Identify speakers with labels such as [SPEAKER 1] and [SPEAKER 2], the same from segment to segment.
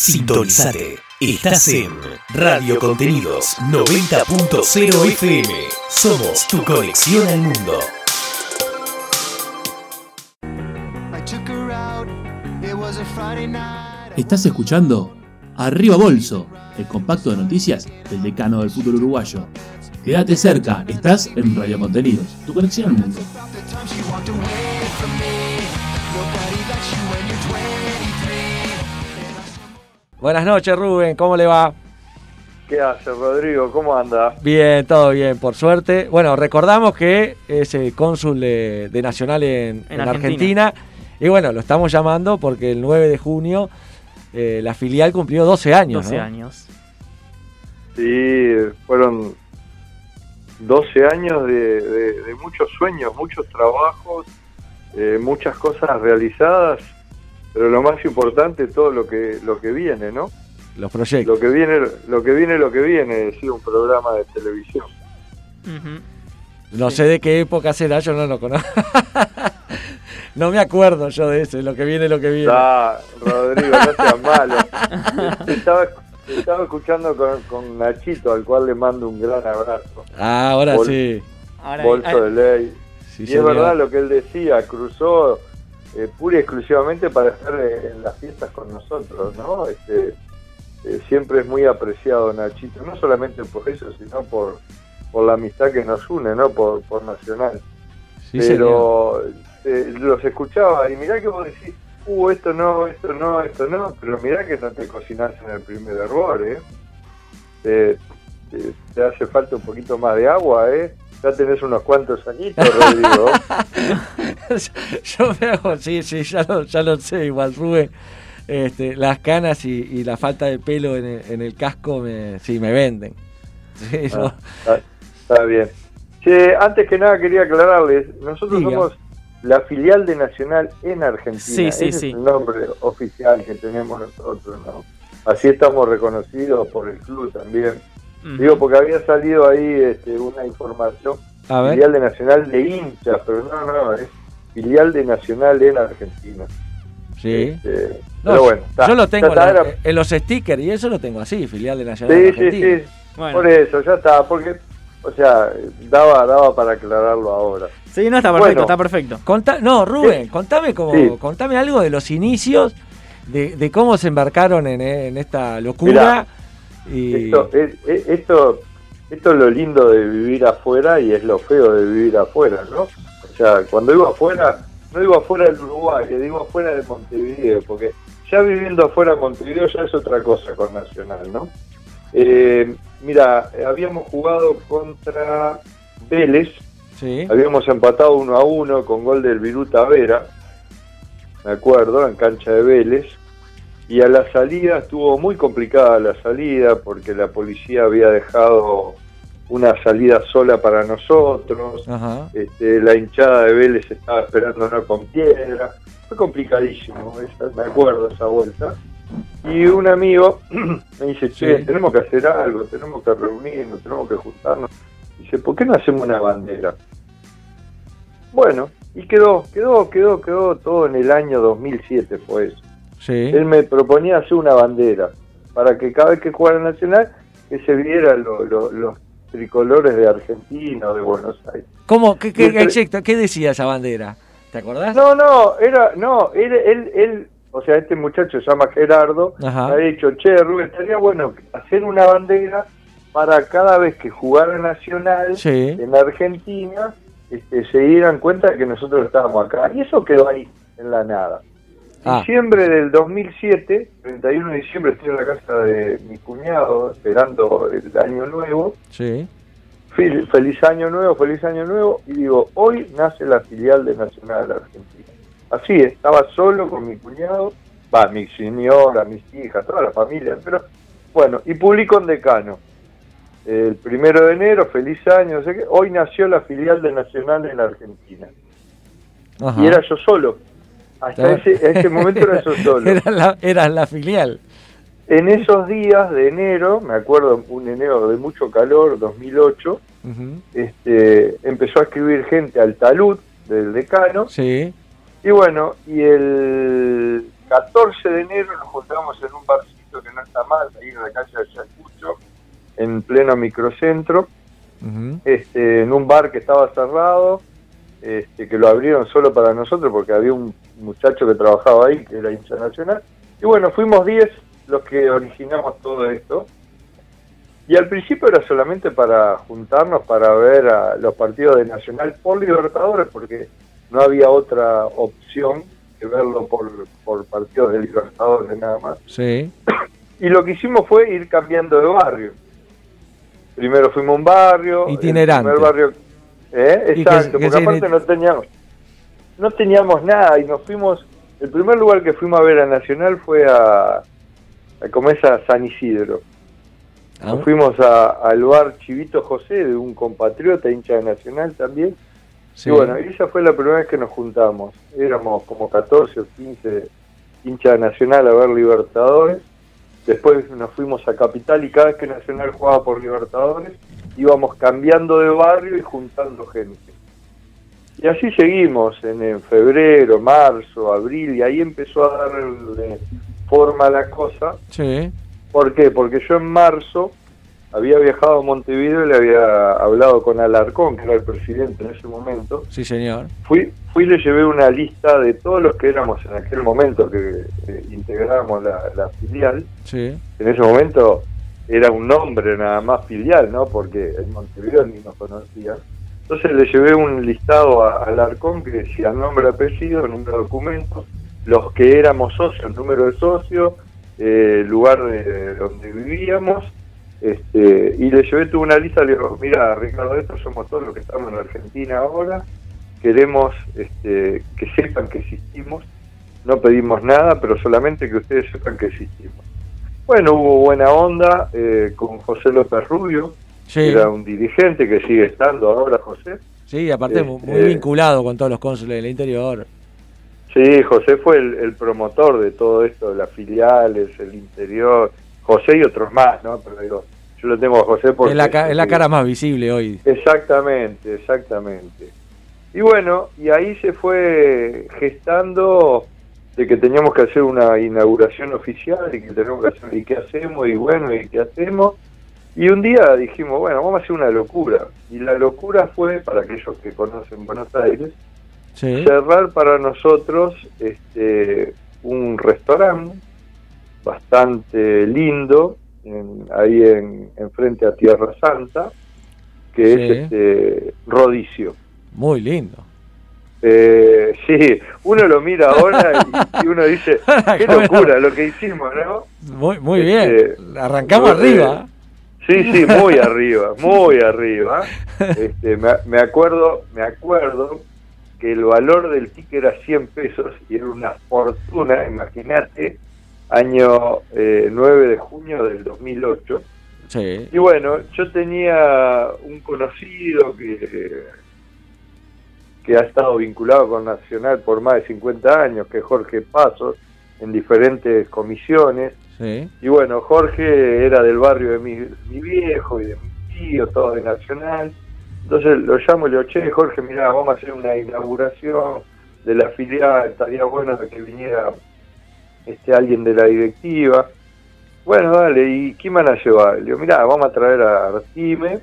[SPEAKER 1] Sintonizate. Estás en Radio Contenidos 90.0 FM. Somos tu conexión al mundo.
[SPEAKER 2] Estás escuchando Arriba Bolso, el compacto de noticias del decano del fútbol uruguayo. Quédate cerca, estás en Radio Contenidos, tu conexión al mundo.
[SPEAKER 3] Buenas noches, Rubén, ¿cómo le va?
[SPEAKER 4] ¿Qué hace, Rodrigo? ¿Cómo anda?
[SPEAKER 3] Bien, todo bien, por suerte. Bueno, recordamos que es el cónsul de, Nacional en, Argentina. Y bueno, lo estamos llamando porque el 9 de junio eh, la filial cumplió 12 años.
[SPEAKER 5] 12 años.
[SPEAKER 4] Sí, fueron 12 años de, muchos sueños, muchos trabajos, eh, muchas cosas realizadas pero lo más importante es todo lo que lo que viene, ¿no?
[SPEAKER 3] Los proyectos.
[SPEAKER 4] Lo que viene, lo que viene, lo que viene, decía un programa de televisión.
[SPEAKER 3] No sé de qué época será, yo no lo conozco. no me acuerdo yo de eso, lo que viene, lo que viene.
[SPEAKER 4] Ah, Rodrigo, no seas malo. estaba, estaba escuchando con, Nachito, al cual le mando un gran abrazo.
[SPEAKER 3] Ah, ahora sí.
[SPEAKER 4] bolso de ley. y es verdad lo que él decía, cruzó eh, pura y exclusivamente para estar eh, en las fiestas con nosotros, ¿no? Este, eh, siempre es muy apreciado Nachito, no solamente por eso, sino por, por la amistad que nos une, ¿no? Por, por Nacional. pero eh, los escuchaba y mirá que vos decís, uh, esto no, esto no, esto no, pero mirá que no te cocinas en el primer error, ¿eh? te hace falta un poquito más de agua, ¿eh? Ya tenés unos cuantos añitos, Rodrigo.
[SPEAKER 3] yo me hago, sí, sí, ya lo, ya lo sé, igual Rubén. Este, las canas y, la falta de pelo en el, casco me, sí, me venden.
[SPEAKER 4] Ah, está, bien. antes que nada quería aclararles, nosotros somos la filial de Nacional en Argentina. Sí, sí, sí. es el nombre oficial que tenemos nosotros, ¿no? Así estamos reconocidos por el club también. Digo, porque había salido ahí este, una información, filial de Nacional de hinchas, pero no, no, es filial de Nacional en Argentina.
[SPEAKER 3] Sí. Este, pero bueno, yo lo tengo en, los stickers y eso lo tengo así, filial de Nacional
[SPEAKER 4] sí,
[SPEAKER 3] en Argentina.
[SPEAKER 4] Sí, sí, por eso, ya está, porque, o sea, daba, daba para aclararlo ahora.
[SPEAKER 5] Sí, no, está perfecto, está perfecto.
[SPEAKER 3] no, Rubén, contame, como, contame algo de los inicios, de, de cómo se embarcaron en, en esta locura.
[SPEAKER 4] Esto, es, esto, esto es lo lindo de vivir afuera y es lo feo de vivir afuera, ¿no? O sea, cuando digo afuera, no digo afuera del Uruguay, digo afuera de Montevideo, porque ya viviendo afuera de Montevideo ya es otra cosa con Nacional, ¿no? Eh, mira, habíamos jugado contra Vélez, habíamos empatado uno a uno con gol del Viruta Vera, me acuerdo, en cancha de Vélez, y a la salida estuvo muy complicada la salida porque la policía había dejado una salida sola para nosotros, este, la hinchada de Vélez estaba esperándonos con piedra, fue complicadísimo, me acuerdo esa vuelta. Y un amigo me dice, che, tenemos que hacer algo, tenemos que reunirnos, tenemos que juntarnos. Dice, ¿por qué no hacemos una bandera? Bueno, y quedó, quedó, quedó, quedó todo en el año 2007 fue eso. Él me proponía hacer una bandera para que cada vez que jugara Nacional que se vieran los tricolores de Argentina o de Buenos Aires.
[SPEAKER 3] ¿Cómo? ¿Qué, qué, decía esa bandera? ¿Te acordás?
[SPEAKER 4] No, no, era, no, él, él, o sea, este muchacho se llama Gerardo, ha dicho, che, Rubén, estaría bueno hacer una bandera para cada vez que jugara Nacional en Argentina, este, se dieran cuenta de que nosotros estábamos acá. Y eso quedó ahí, en la nada. Ah. Diciembre del 2007, 31 de diciembre, estoy en la casa de mi cuñado esperando el año nuevo.
[SPEAKER 3] Sí.
[SPEAKER 4] Feliz año nuevo, feliz año nuevo. Y digo, hoy nace la filial de Nacional de Argentina. Así estaba solo con mi cuñado, va, mi señora, mis hijas, toda la familia, pero bueno, y publico en Decano. El primero de enero, feliz año, no sé qué, hoy nació la filial de Nacional en la Argentina. Y era yo solo hasta ese, momento era eso solo.
[SPEAKER 3] Era la, filial.
[SPEAKER 4] En esos días de enero, me acuerdo un enero de mucho calor, 2008, este, empezó a escribir gente al talud del decano.
[SPEAKER 3] Sí.
[SPEAKER 4] Y bueno, y el 14 de enero nos juntamos en un barcito que no está mal, ahí en la calle de Ayacucho, en pleno microcentro, este, en un bar que estaba cerrado, este, que lo abrieron solo para nosotros porque había un muchacho que trabajaba ahí, que era hincha nacional. Y bueno, fuimos 10 los que originamos todo esto. Y al principio era solamente para juntarnos para ver a los partidos de Nacional por Libertadores, porque no había otra opción que verlo por, por partidos de Libertadores nada más.
[SPEAKER 3] Sí.
[SPEAKER 4] Y lo que hicimos fue ir cambiando de barrio. Primero fuimos a un barrio.
[SPEAKER 3] Itinerante.
[SPEAKER 4] El primer barrio. ¿Eh? Exacto, porque aparte no teníamos, no teníamos nada y nos fuimos. El primer lugar que fuimos a ver a Nacional fue a, a comer a San Isidro. Ah. Nos fuimos al bar Chivito José, de un compatriota, hincha de Nacional también. Y bueno, esa fue la primera vez que nos juntamos. Éramos como 14 o 15 hinchas de Nacional a ver Libertadores. Después nos fuimos a Capital y cada vez que Nacional jugaba por Libertadores íbamos cambiando de barrio y juntando gente. Y así seguimos en, febrero, marzo, abril, y ahí empezó a darle forma a la cosa.
[SPEAKER 3] Sí.
[SPEAKER 4] ¿Por qué? Porque yo en marzo había viajado a Montevideo y le había hablado con Alarcón, que era el presidente en ese momento.
[SPEAKER 3] Sí, señor.
[SPEAKER 4] Fui, fui y le llevé una lista de todos los que éramos en aquel momento que eh, integrábamos la, filial.
[SPEAKER 3] Sí.
[SPEAKER 4] En ese momento era un nombre nada más filial, ¿no? Porque en Montevideo ni nos conocía. Entonces le llevé un listado a Alarcón que decía nombre, apellido, número de documentos, los que éramos socios, número de socios, eh, lugar de donde vivíamos este, y le llevé tuve una lista, le digo, mira Ricardo, estos somos todos los que estamos en Argentina ahora, queremos este, que sepan que existimos, no pedimos nada, pero solamente que ustedes sepan que existimos. Bueno, hubo buena onda eh, con José López Rubio, que era un dirigente que sigue estando ahora, José.
[SPEAKER 3] Sí, aparte muy este, vinculado con todos los cónsules del interior.
[SPEAKER 4] Sí, José fue el promotor de todo esto, de las filiales, el interior, José y otros más, ¿no? Pero digo, yo lo tengo a José porque...
[SPEAKER 3] Es la, la cara más visible hoy.
[SPEAKER 4] Exactamente, exactamente. Y bueno, y ahí se fue gestando de que teníamos que hacer una inauguración oficial y que tenemos que hacer, y qué hacemos, y bueno, y qué hacemos. Y un día dijimos, bueno, vamos a hacer una locura. Y la locura fue, para aquellos que conocen Buenos Aires, cerrar para nosotros este, un restaurante bastante lindo, ahí en, frente a Tierra Santa, que es este Rodicio.
[SPEAKER 3] Muy lindo.
[SPEAKER 4] Eh, sí, uno lo mira ahora y, uno dice, qué locura lo que hicimos, ¿no?
[SPEAKER 3] Muy, muy bien, este, arrancamos arriba.
[SPEAKER 4] Sí, sí, muy arriba, muy arriba. Este, me, me, acuerdo, me acuerdo que el valor del ticket era 100 pesos y era una fortuna, imagínate, año 9 eh, de junio del 2008.
[SPEAKER 3] Sí.
[SPEAKER 4] Y bueno, yo tenía un conocido que, que ha estado vinculado con Nacional por más de 50 años, que es Jorge Pasos, en diferentes comisiones.
[SPEAKER 3] Sí.
[SPEAKER 4] Y bueno, Jorge era del barrio de mi, mi viejo y de mi tío, todo de Nacional. Entonces lo llamo y le digo, che, Jorge, mira, vamos a hacer una inauguración de la filial, estaría bueno que viniera este, alguien de la directiva. Bueno, dale, ¿y quién van a llevar? Le digo, mira, vamos a traer a Artime,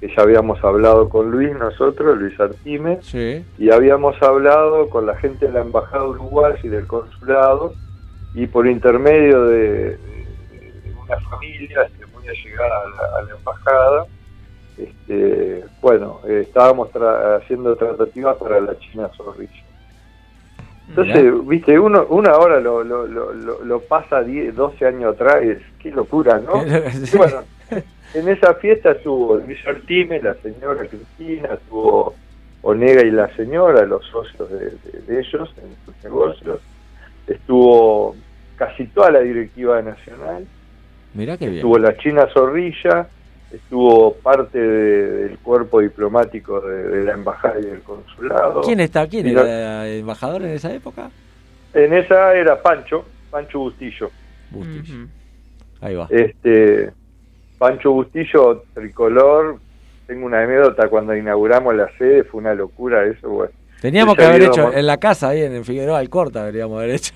[SPEAKER 4] que ya habíamos hablado con Luis nosotros, Luis Artime, y habíamos hablado con la gente de la Embajada Uruguay y del Consulado, y por intermedio de, una familia este, muy allegada a la, Embajada, este, bueno, eh, estábamos haciendo tratativas para la China Zorrilla. Entonces, viste, uno, uno ahora lo, lo, lo, lo pasa 10, 12 años atrás, es, qué locura, ¿no? bueno, en esa fiesta estuvo Luis Artime, la señora Cristina, estuvo Onega y la señora, los socios de, ellos en sus negocios, estuvo casi toda la directiva nacional,
[SPEAKER 3] Mira qué bien.
[SPEAKER 4] estuvo la China Zorrilla, estuvo parte del cuerpo diplomático de, la embajada y del consulado.
[SPEAKER 3] ¿Quién está? ¿Quién era embajador en esa época?
[SPEAKER 4] En esa era Pancho, Pancho Bustillo.
[SPEAKER 3] Bustillo. Ahí va.
[SPEAKER 4] Este, Pancho Bustillo, tricolor. Tengo una anécdota cuando inauguramos la sede, fue una locura eso.
[SPEAKER 3] Teníamos que haber hecho en la casa, ahí en Figueroa Alcorta, deberíamos haber hecho.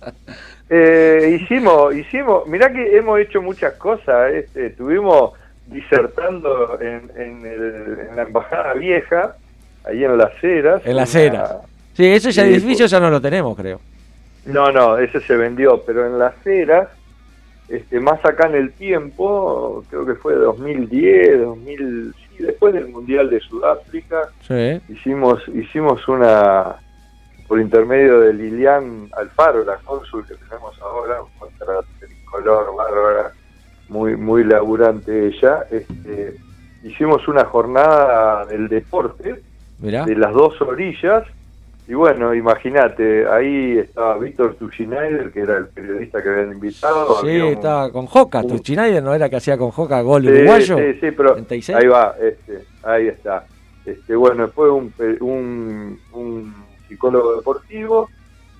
[SPEAKER 4] eh, hicimos, hicimos, mirá que hemos hecho muchas cosas, este, estuvimos disertando en, en, la Embajada Vieja, ahí en Las Heras.
[SPEAKER 3] En Las Heras. Sí, ese ya edificio ya no lo tenemos, creo.
[SPEAKER 4] No, no, ese se vendió, pero en Las Heras, este, más acá en el tiempo, creo que fue 2010, 2000, después del Mundial de Sudáfrica, hicimos, hicimos una, por intermedio de Lilian Alfaro, la cónsul que tenemos ahora, contra color bárbara, muy, muy laburante ella, este, hicimos una jornada del deporte de las dos orillas y bueno, imagínate, ahí estaba Víctor Tuchinaider, que era el periodista que habían invitado.
[SPEAKER 3] Sí, estaba con Joca, un... ¿no era que hacía con Joca gol uruguayo?
[SPEAKER 4] Sí, sí, pero ahí va, este, ahí está. Este, bueno, fue un, un, un psicólogo deportivo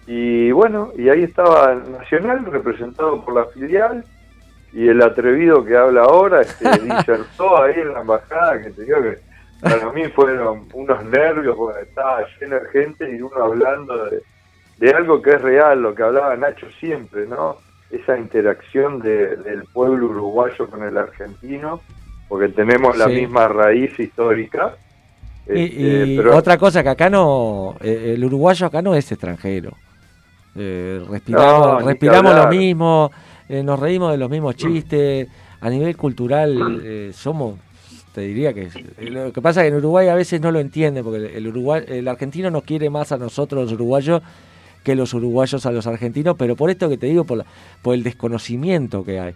[SPEAKER 4] y bueno, y ahí estaba Nacional representado por la filial y el atrevido que habla ahora este, disertó ahí en la embajada que te digo que para mí fueron unos nervios porque estaba lleno de gente y uno hablando de, algo que es real, lo que hablaba Nacho siempre, ¿no? Esa interacción del pueblo uruguayo con el argentino, porque tenemos la misma raíz histórica.
[SPEAKER 3] y, este, otra cosa que acá no, eh, el uruguayo acá no es extranjero. Eh, respiramos respiramos lo mismo, eh, nos reímos de los mismos chistes, a nivel cultural somos te diría que lo que pasa es que en Uruguay a veces no lo entiende porque el Uruguay el argentino nos quiere más a nosotros los uruguayos que los uruguayos a los argentinos pero por esto que te digo por, por el desconocimiento que hay.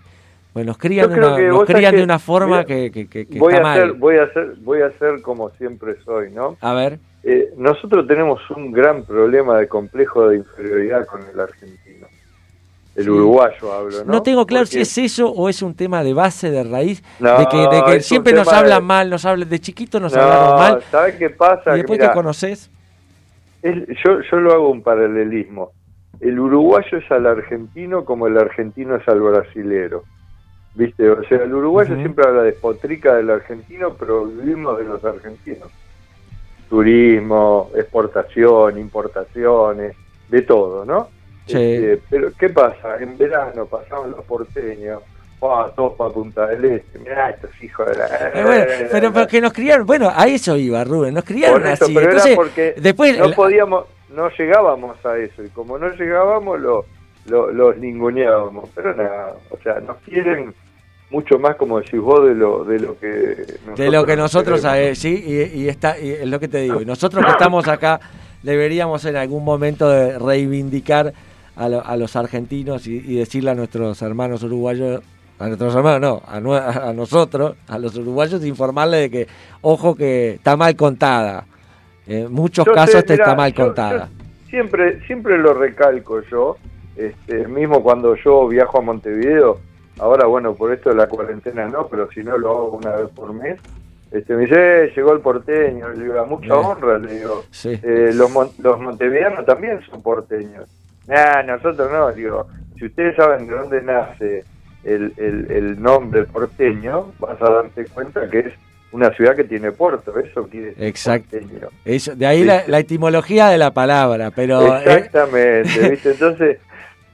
[SPEAKER 3] Pues nos crían, nos crían de una forma que, que,
[SPEAKER 4] voy
[SPEAKER 3] está
[SPEAKER 4] a mal. voy a hacer voy a hacer como siempre soy no
[SPEAKER 3] a ver.
[SPEAKER 4] Eh, nosotros tenemos un gran problema de complejo de inferioridad con el argentino el uruguayo hablo, ¿no?
[SPEAKER 3] No tengo claro si es eso o es un tema de base, de raíz, de que, siempre nos hablan mal, nos hablan, de chiquito nos hablaron mal.
[SPEAKER 4] ¿Sabes qué pasa?
[SPEAKER 3] Y después te conoces.
[SPEAKER 4] yo, yo lo hago un paralelismo. El uruguayo es al argentino como el argentino es al brasilero. ¿Viste? O sea, el uruguayo siempre habla de potrica del argentino, pero vivimos de los argentinos. Turismo, exportación, importaciones, de todo, ¿no? Este, pero, ¿qué pasa? En verano pasaban los porteños. Oh, todos para Punta del Este, mirá estos hijos de la...
[SPEAKER 3] Eh, pero, pero, que nos criaron, bueno, a eso iba Rubén, nos criaron así.
[SPEAKER 4] Pero Entonces, porque después no podíamos, no llegábamos a eso, y como no llegábamos, lo, lo, los ninguneábamos. Pero nada, o sea, nos quieren mucho más, como decís vos, de lo, de lo que
[SPEAKER 3] De lo que nosotros, sí, y, y está, y es lo que te digo, y nosotros que estamos acá deberíamos en algún momento de reivindicar a, los argentinos y, decirle a nuestros hermanos uruguayos, a nuestros hermanos no, a, nosotros, a los uruguayos, informarle de que, ojo que está mal contada. En muchos casos está mal contada.
[SPEAKER 4] siempre, siempre lo recalco yo, este, mismo cuando yo viajo a Montevideo, ahora bueno, por esto de la cuarentena no, pero si no lo hago una vez por mes, este, me dice, eh, llegó el porteño, le digo, a mucha eh, honra, le digo, eh, los, los montevideanos también son porteños. Nah, nosotros no, digo, si ustedes saben de dónde nace el, el, nombre porteño, vas a darte cuenta que es una ciudad que tiene puerto, eso quiere decir
[SPEAKER 3] Exacto. Eso, de ahí la, etimología de la palabra, pero...
[SPEAKER 4] Eh, Exactamente, ¿viste? Entonces,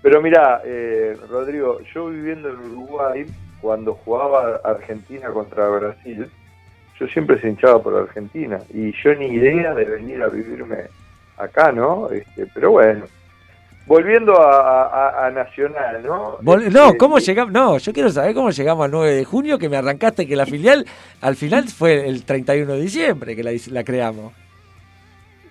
[SPEAKER 4] pero mira, eh, Rodrigo, yo viviendo en Uruguay, cuando jugaba Argentina contra Brasil, yo siempre se hinchaba por Argentina, y yo ni idea de venir a vivirme acá, ¿no? Este, pero bueno, volviendo a, Nacional, ¿no?
[SPEAKER 3] no, este, ¿cómo llegamos? No, yo quiero saber cómo llegamos al 9 de junio, que me arrancaste que la filial al final fue el 31 de diciembre que la, la creamos.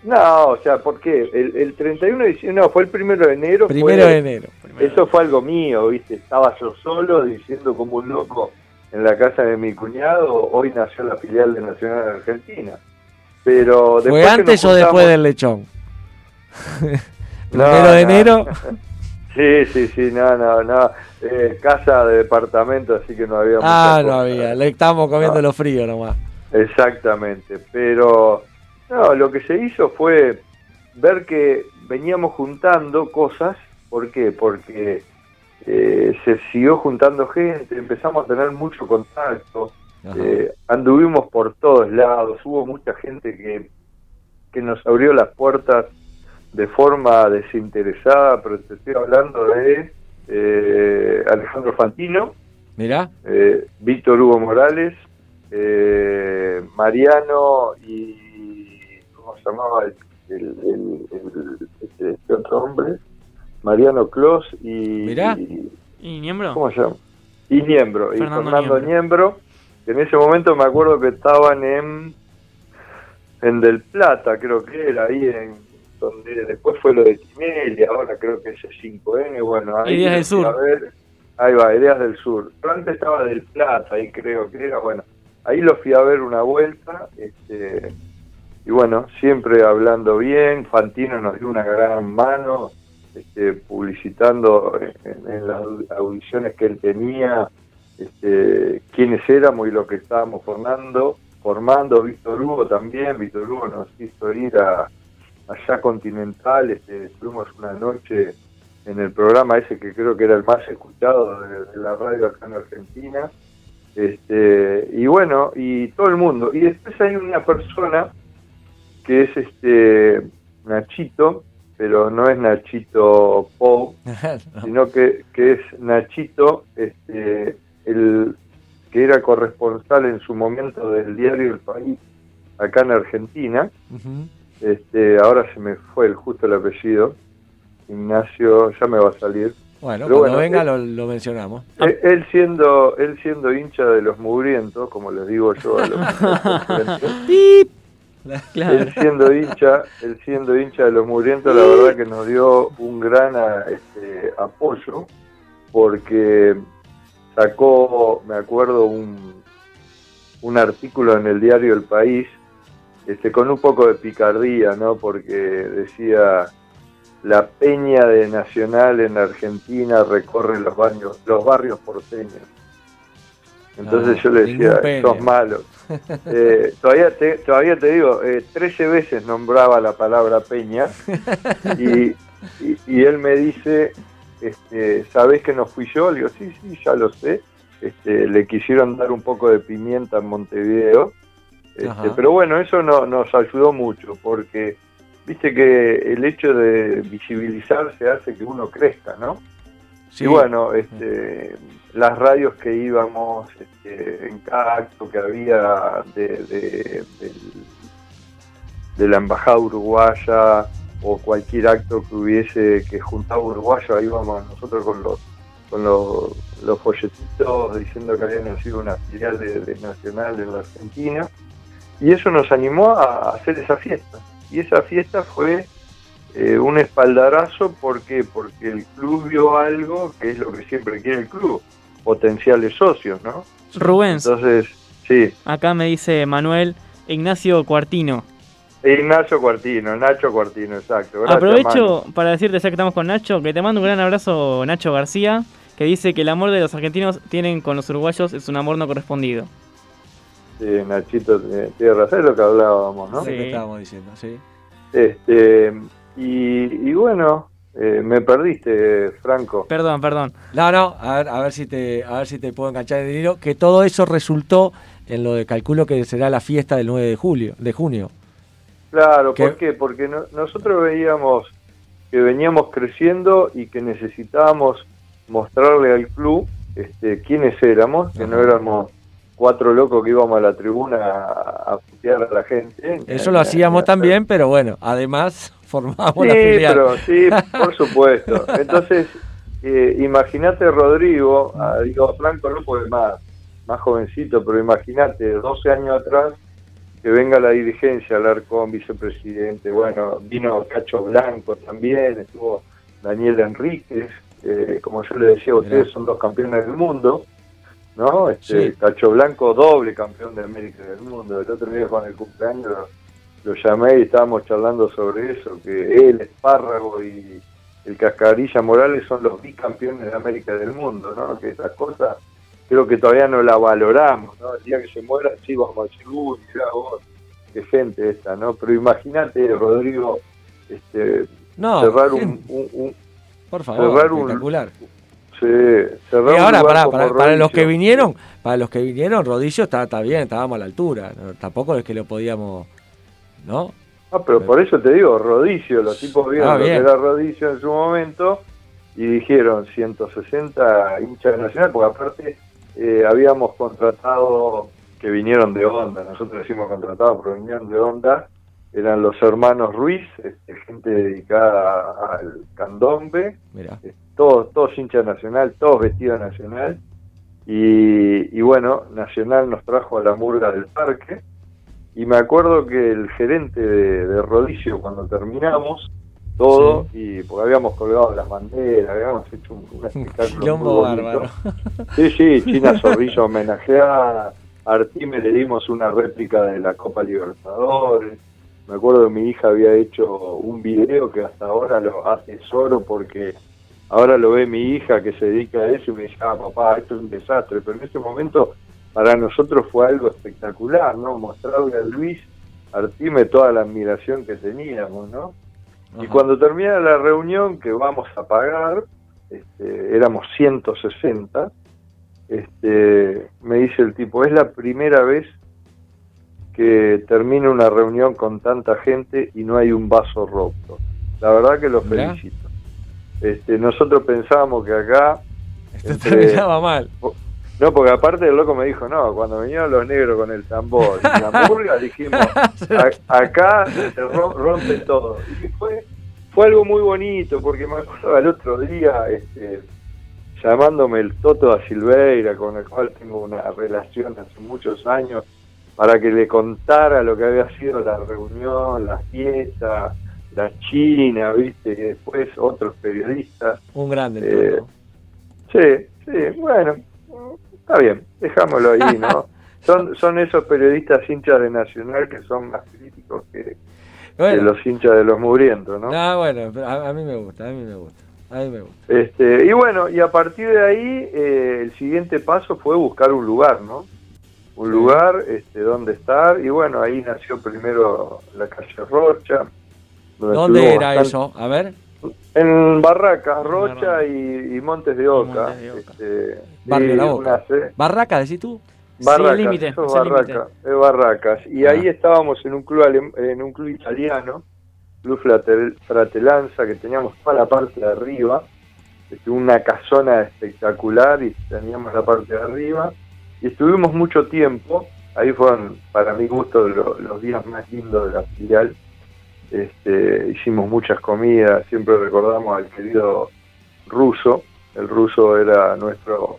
[SPEAKER 4] No, o sea, ¿por qué? El, 31 de diciembre, no, fue el primero de enero.
[SPEAKER 3] Primero de enero.
[SPEAKER 4] eso fue algo mío, ¿viste? Estaba yo solo diciendo como un loco en la casa de mi cuñado, hoy nació la filial de Nacional Argentina. Pero
[SPEAKER 3] ¿Fue antes o después del lechón? Primero de enero.
[SPEAKER 4] Sí, sí, sí, no, no, no. Eh, casa de departamento, así que no había.
[SPEAKER 3] Ah, no había. Le estábamos comiendo lo frío nomás.
[SPEAKER 4] Exactamente. Pero, no, lo que se hizo fue ver que veníamos juntando cosas. ¿Por qué? Porque eh, se siguió juntando gente, empezamos a tener mucho contacto. Eh, anduvimos por todos lados, hubo mucha gente que que nos abrió las puertas de forma desinteresada, pero te estoy hablando de eh, Alejandro Fantino,
[SPEAKER 3] Mira.
[SPEAKER 4] Eh, Víctor Hugo Morales, eh, Mariano y ¿cómo se llamaba el, este, este, otro hombre? Mariano Clos y,
[SPEAKER 5] Mirá. y, Niembro.
[SPEAKER 4] ¿Cómo se llama? Y Niembro, y Fernando Niembro. que en ese momento me acuerdo que estaban en en Del Plata, creo que era ahí en donde después fue lo de Tinelli, ahora creo que es 5N, bueno, ahí
[SPEAKER 5] Ideas del Sur.
[SPEAKER 4] ahí va, Ideas del Sur. Pero antes estaba Del Plata, ahí creo que era, bueno, ahí lo fui a ver una vuelta, este, y bueno, siempre hablando bien, Fantino nos dio una gran mano, este, publicitando en, las audiciones que él tenía, este, quiénes éramos y lo que estábamos formando, formando Víctor Hugo también, Víctor Hugo nos hizo ir a allá Continental, este, estuvimos una noche en el programa ese que creo que era el más escuchado de, la radio acá en Argentina, este, y bueno, y todo el mundo. Y después hay una persona que es este Nachito, pero no es Nachito Pou, sino que, que es Nachito, este, el que era corresponsal en su momento del diario El País acá en Argentina. Este, ahora se me fue el justo el apellido. Ignacio, ya me va a salir.
[SPEAKER 3] Bueno, cuando venga lo, mencionamos.
[SPEAKER 4] Él, siendo él siendo hincha de los mugrientos, como les digo yo a los Él siendo hincha, él siendo hincha de los mugrientos, la verdad que nos dio un gran este, apoyo porque sacó, me acuerdo, un, un artículo en el diario El País este, con un poco de picardía, ¿no? Porque decía la peña de Nacional en Argentina recorre los barrios, los barrios porteños. Entonces ah, yo le decía, sos malo. Eh, todavía, te, todavía te digo, eh, 13 veces nombraba la palabra peña y, y, él me dice, este, ¿sabés que no fui yo? Le digo, sí, sí, ya lo sé. Este, le quisieron dar un poco de pimienta en Montevideo este, pero bueno, eso no, nos ayudó mucho porque viste que el hecho de visibilizarse hace que uno crezca, ¿no? Sí. Y bueno, este, las radios que íbamos este, en cada acto que había de, de, la embajada uruguaya o cualquier acto que hubiese que juntaba uruguayo, ahí íbamos nosotros con los con los, los folletitos diciendo que había nacido una filial de Nacional en la Argentina y eso nos animó a hacer esa fiesta. Y esa fiesta fue eh, un espaldarazo, ¿por qué? Porque el club vio algo que es lo que siempre quiere el club, potenciales socios, ¿no?
[SPEAKER 5] Rubens.
[SPEAKER 4] Entonces, sí.
[SPEAKER 5] Acá me dice Manuel Ignacio Cuartino.
[SPEAKER 4] Ignacio Cuartino, Nacho Cuartino, exacto.
[SPEAKER 5] Aprovecho para decirte, ya que estamos con Nacho, que te mando un gran abrazo, Nacho García, que dice que el amor de los argentinos tienen con los uruguayos es un amor no correspondido.
[SPEAKER 4] Sí, Nachito tiene razón, es lo que hablábamos, ¿no?
[SPEAKER 3] Sí, que estábamos diciendo, sí.
[SPEAKER 4] Este, y, bueno, eh, me perdiste, Franco.
[SPEAKER 5] Perdón, perdón.
[SPEAKER 3] No, no, a ver, a ver si te, a ver si te puedo enganchar el dinero. Que todo eso resultó en lo de calculo que será la fiesta del 9 de julio, de junio.
[SPEAKER 4] Claro, ¿por qué? Porque nosotros veíamos que veníamos creciendo y que necesitábamos mostrarle al club este, quiénes éramos, que no éramos cuatro locos que íbamos a la tribuna a, putear a la gente.
[SPEAKER 3] Eso lo hacíamos también, pero bueno, además formábamos la filial.
[SPEAKER 4] Pero, sí, por supuesto. Entonces, eh, imagínate Rodrigo, digo, Franco no puede más, más jovencito, pero imagínate, 12 años atrás, que venga la dirigencia, hablar con vicepresidente, bueno, vino Cacho Blanco también, estuvo Daniel Enríquez, eh, como yo le decía, ustedes son dos campeones del mundo, ¿no? Este, Cacho Blanco, doble campeón de América del mundo. El otro día con el cumpleaños lo, llamé y estábamos charlando sobre eso, que él, Espárrago y el Cascarilla Morales son los bicampeones de América del mundo, ¿no? Que esas cosas creo que todavía no la valoramos, ¿no? El día que se muera, sí vamos a decir, uy, mirá vos, qué gente esta, ¿no? Pero imagínate, Rodrigo, este, cerrar un,
[SPEAKER 3] Por favor, espectacular y ahora, para, para, los que vinieron, para los que vinieron, Rodillo está, está bien, estábamos a la altura. Tampoco es que lo podíamos, ¿no?
[SPEAKER 4] Ah, pero por eso te digo, Rodicio, los tipos vieron
[SPEAKER 3] Ah,
[SPEAKER 4] lo que era Rodicio en su momento y dijeron 160 hinchas Nacional, porque aparte eh, habíamos contratado, que vinieron de Onda, nosotros decimos contratados, pero vinieron de Onda, eran los hermanos Ruiz, este, gente dedicada al candombe, eh, todos, todos hinchas Nacional, todos vestidos Nacional, y, y bueno, Nacional nos trajo a la murga del parque, y me acuerdo que el gerente de, de Rodicio, cuando terminamos, todo, y porque habíamos colgado las banderas, habíamos hecho un, un espectáculo muy
[SPEAKER 3] bárbaro.
[SPEAKER 4] Sí, sí, China Zorrillo homenajeada, a Artime le dimos una réplica de la Copa Libertadores. Me acuerdo que mi hija había hecho un video que hasta ahora lo atesoro porque ahora lo ve mi hija que se dedica a eso y me dice, ah, papá, esto es un desastre. Pero en ese momento para nosotros fue algo espectacular, ¿no? Mostrarle a Luis Artime toda la admiración que teníamos, ¿no? Y cuando termina la reunión que vamos a pagar, este, éramos 160, este, me dice el tipo, es la primera vez que termina una reunión con tanta gente y no hay un vaso roto. La verdad que los felicito. Este, nosotros pensábamos que acá,
[SPEAKER 3] Esto
[SPEAKER 4] Entre-
[SPEAKER 3] terminaba mal.
[SPEAKER 4] no, porque aparte el loco me dijo, no, cuando vinieron los negros con el tambor y la murga, dijimos, "A- acá se rom- rompe todo. Y fue, fue algo muy bonito, porque me acuerdo el otro día, este, llamándome el Toto da Silveira, con el cual tengo una relación hace muchos años, para que le contara lo que había sido la reunión, la fiesta, la China, viste, y después otros periodistas.
[SPEAKER 3] Un grande.
[SPEAKER 4] Eh. Sí, sí, bueno, está bien, dejámoslo ahí, ¿no? Son, son esos periodistas hinchas de Nacional que son más críticos que, los hinchas de los mugrientos, ¿no?
[SPEAKER 3] ah, bueno, a, a mí me gusta, a mí me gusta. A mí me gusta.
[SPEAKER 4] Este, y bueno, y a partir de ahí, eh, el siguiente paso fue buscar un lugar, ¿no? Un lugar este, donde estar, y bueno, ahí nació primero la calle Rocha. donde
[SPEAKER 3] ¿Dónde era
[SPEAKER 4] bastante-
[SPEAKER 3] eso? A ver.
[SPEAKER 4] En Barracas, Rocha y, y Montes de Oca.
[SPEAKER 5] Montes de Oca.
[SPEAKER 4] Este,
[SPEAKER 3] Barrio
[SPEAKER 4] sí,
[SPEAKER 3] La Boca. ¿Barraca, decís tú?
[SPEAKER 4] Barracas, eso es
[SPEAKER 5] límite.
[SPEAKER 4] Barracas, es Barracas. Y
[SPEAKER 3] Ah.
[SPEAKER 4] ahí estábamos en un club alem- en un club italiano, Club Fratel- Fratelanza, que teníamos toda la parte de arriba, este, una casona espectacular y teníamos la parte de arriba. Y estuvimos mucho tiempo, ahí fueron para mi gusto lo- los días más lindos de la filial. Este, hicimos muchas comidas, siempre recordamos al querido ruso, el ruso era nuestro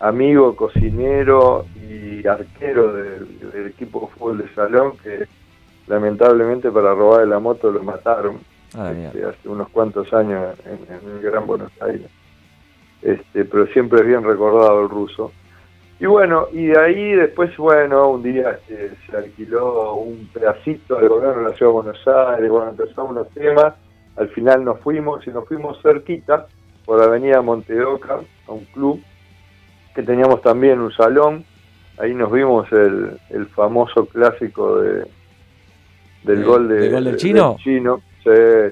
[SPEAKER 4] amigo, cocinero y arquero del, del equipo de fútbol de salón que lamentablemente para robar la moto lo mataron
[SPEAKER 3] A la
[SPEAKER 4] este, hace unos cuantos años en, en el Gran Buenos Aires. Este, pero siempre es bien recordado el ruso. Y bueno, y de ahí después, bueno, un día este, se alquiló un pedacito del gobierno de la Ciudad de Buenos Aires, bueno, empezamos unos temas, al final nos fuimos y nos fuimos cerquita por Avenida Montedoca a un club que teníamos también un salón, ahí nos vimos el, el famoso clásico de del
[SPEAKER 3] ¿Del-
[SPEAKER 4] gol de,
[SPEAKER 3] del gol del chino?
[SPEAKER 4] chino. Sí,